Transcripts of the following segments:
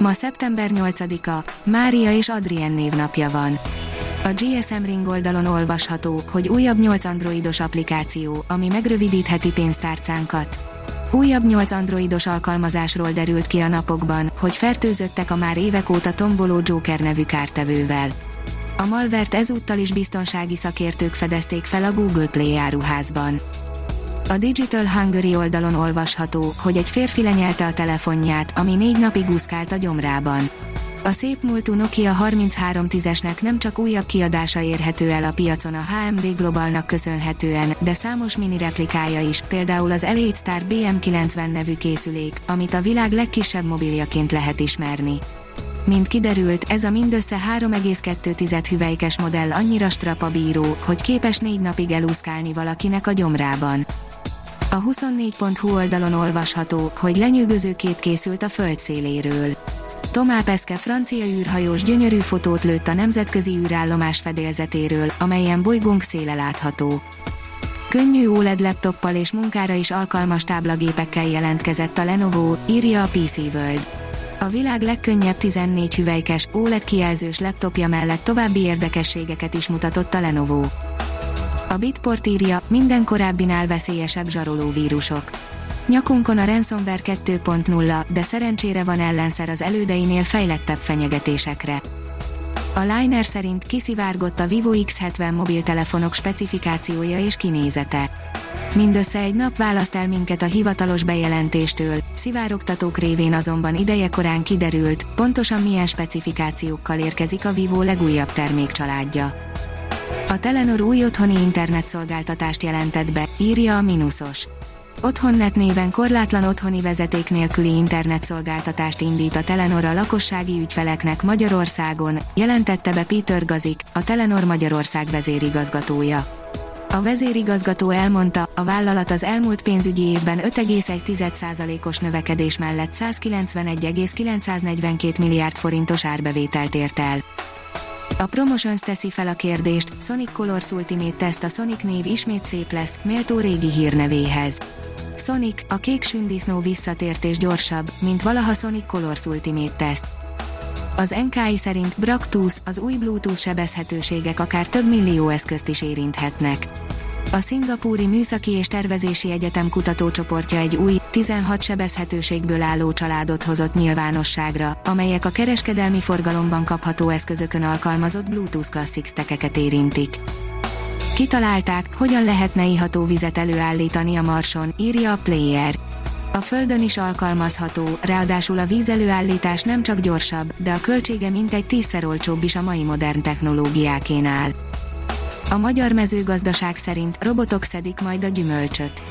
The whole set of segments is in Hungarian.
Ma szeptember 8-a, Mária és Adrien névnapja van. A GSM Ring oldalon olvasható, hogy újabb 8 androidos applikáció, ami megrövidítheti pénztárcánkat. Újabb 8 androidos alkalmazásról derült ki a napokban, hogy fertőzöttek a már évek óta tomboló Joker nevű kártevővel. A malvert ezúttal is biztonsági szakértők fedezték fel a Google Play áruházban. A Digital Hungary oldalon olvasható, hogy egy férfi lenyelte a telefonját, ami négy napig úszkált a gyomrában. A szép múltú Nokia 3310-esnek nem csak újabb kiadása érhető el a piacon a HMD Globalnak köszönhetően, de számos mini replikája is, például az Elite Star BM90 nevű készülék, amit a világ legkisebb mobiljaként lehet ismerni. Mint kiderült, ez a mindössze 3,2 hüvelykes modell annyira strapabíró, hogy képes négy napig elúszkálni valakinek a gyomrában. A 24.hu oldalon olvasható, hogy lenyűgöző kép készült a föld széléről. Tomá Peszke francia űrhajós gyönyörű fotót lőtt a nemzetközi űrállomás fedélzetéről, amelyen bolygónk széle látható. Könnyű OLED laptoppal és munkára is alkalmas táblagépekkel jelentkezett a Lenovo, írja a PC World. A világ legkönnyebb 14 hüvelykes OLED kijelzős laptopja mellett további érdekességeket is mutatott a Lenovo. A Bitport írja, minden korábbinál veszélyesebb zsarolóvírusok. Nyakunkon a ransomware 2.0, de szerencsére van ellenszer az elődeinél fejlettebb fenyegetésekre. A Liner szerint kiszivárgott a Vivo X70 mobiltelefonok specifikációja és kinézete. Mindössze egy nap választ el minket a hivatalos bejelentéstől, szivárogtatók révén azonban ideje korán kiderült, pontosan milyen specifikációkkal érkezik a Vivo legújabb termékcsaládja. A Telenor új otthoni internetszolgáltatást jelentett be, írja a Minusos. Otthonnet néven korlátlan otthoni vezeték nélküli internetszolgáltatást indít a Telenor a lakossági ügyfeleknek Magyarországon, jelentette be Peter Gazik, a Telenor Magyarország vezérigazgatója. A vezérigazgató elmondta, a vállalat az elmúlt pénzügyi évben 5,1%-os növekedés mellett 191,942 milliárd forintos árbevételt ért el. A Promotions teszi fel a kérdést, Sonic Colors Ultimate Test a Sonic név ismét szép lesz, méltó régi hírnevéhez. Sonic, a kék sündisznó visszatért és gyorsabb, mint valaha Sonic Colors Ultimate Test. Az NKI szerint Bractus, az új Bluetooth sebezhetőségek akár több millió eszközt is érinthetnek. A Szingapúri Műszaki és Tervezési Egyetem kutatócsoportja egy új, 16 sebezhetőségből álló családot hozott nyilvánosságra, amelyek a kereskedelmi forgalomban kapható eszközökön alkalmazott Bluetooth Classic tekeket érintik. Kitalálták, hogyan lehetne iható vizet előállítani a Marson, írja a Player. A Földön is alkalmazható, ráadásul a vízelőállítás nem csak gyorsabb, de a költsége mintegy tízszer olcsóbb is a mai modern technológiákénál. A magyar mezőgazdaság szerint robotok szedik majd a gyümölcsöt.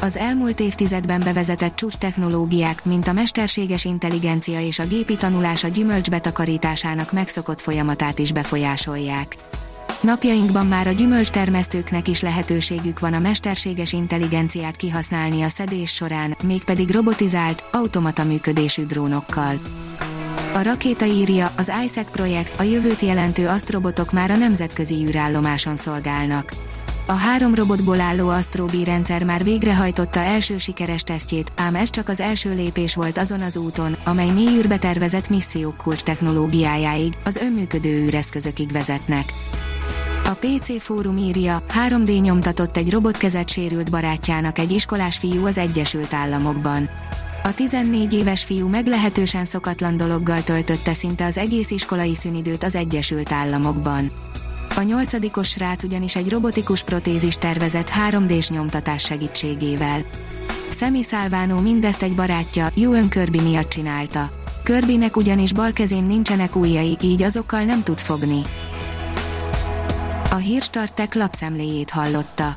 Az elmúlt évtizedben bevezetett csúcs technológiák, mint a mesterséges intelligencia és a gépi tanulás a gyümölcs betakarításának megszokott folyamatát is befolyásolják. Napjainkban már a gyümölcstermesztőknek is lehetőségük van a mesterséges intelligenciát kihasználni a szedés során, mégpedig robotizált, automata működésű drónokkal. A rakéta írja, az ISAC projekt, a jövőt jelentő asztrobotok már a nemzetközi űrállomáson szolgálnak. A három robotból álló Astrobi rendszer már végrehajtotta első sikeres tesztjét, ám ez csak az első lépés volt azon az úton, amely mély űrbe tervezett missziók kulcs technológiájáig, az önműködő űreszközökig vezetnek. A PC fórum írja, 3D nyomtatott egy robotkezet sérült barátjának egy iskolás fiú az Egyesült Államokban. A 14 éves fiú meglehetősen szokatlan dologgal töltötte szinte az egész iskolai szünidőt az Egyesült Államokban. A nyolcadikos srác ugyanis egy robotikus protézis tervezett 3D-s nyomtatás segítségével. Semi Salvano mindezt egy barátja, Ewan Kirby miatt csinálta. Kirbynek ugyanis bal kezén nincsenek ujjai, így azokkal nem tud fogni. A Hírstartek lapszemléjét hallotta.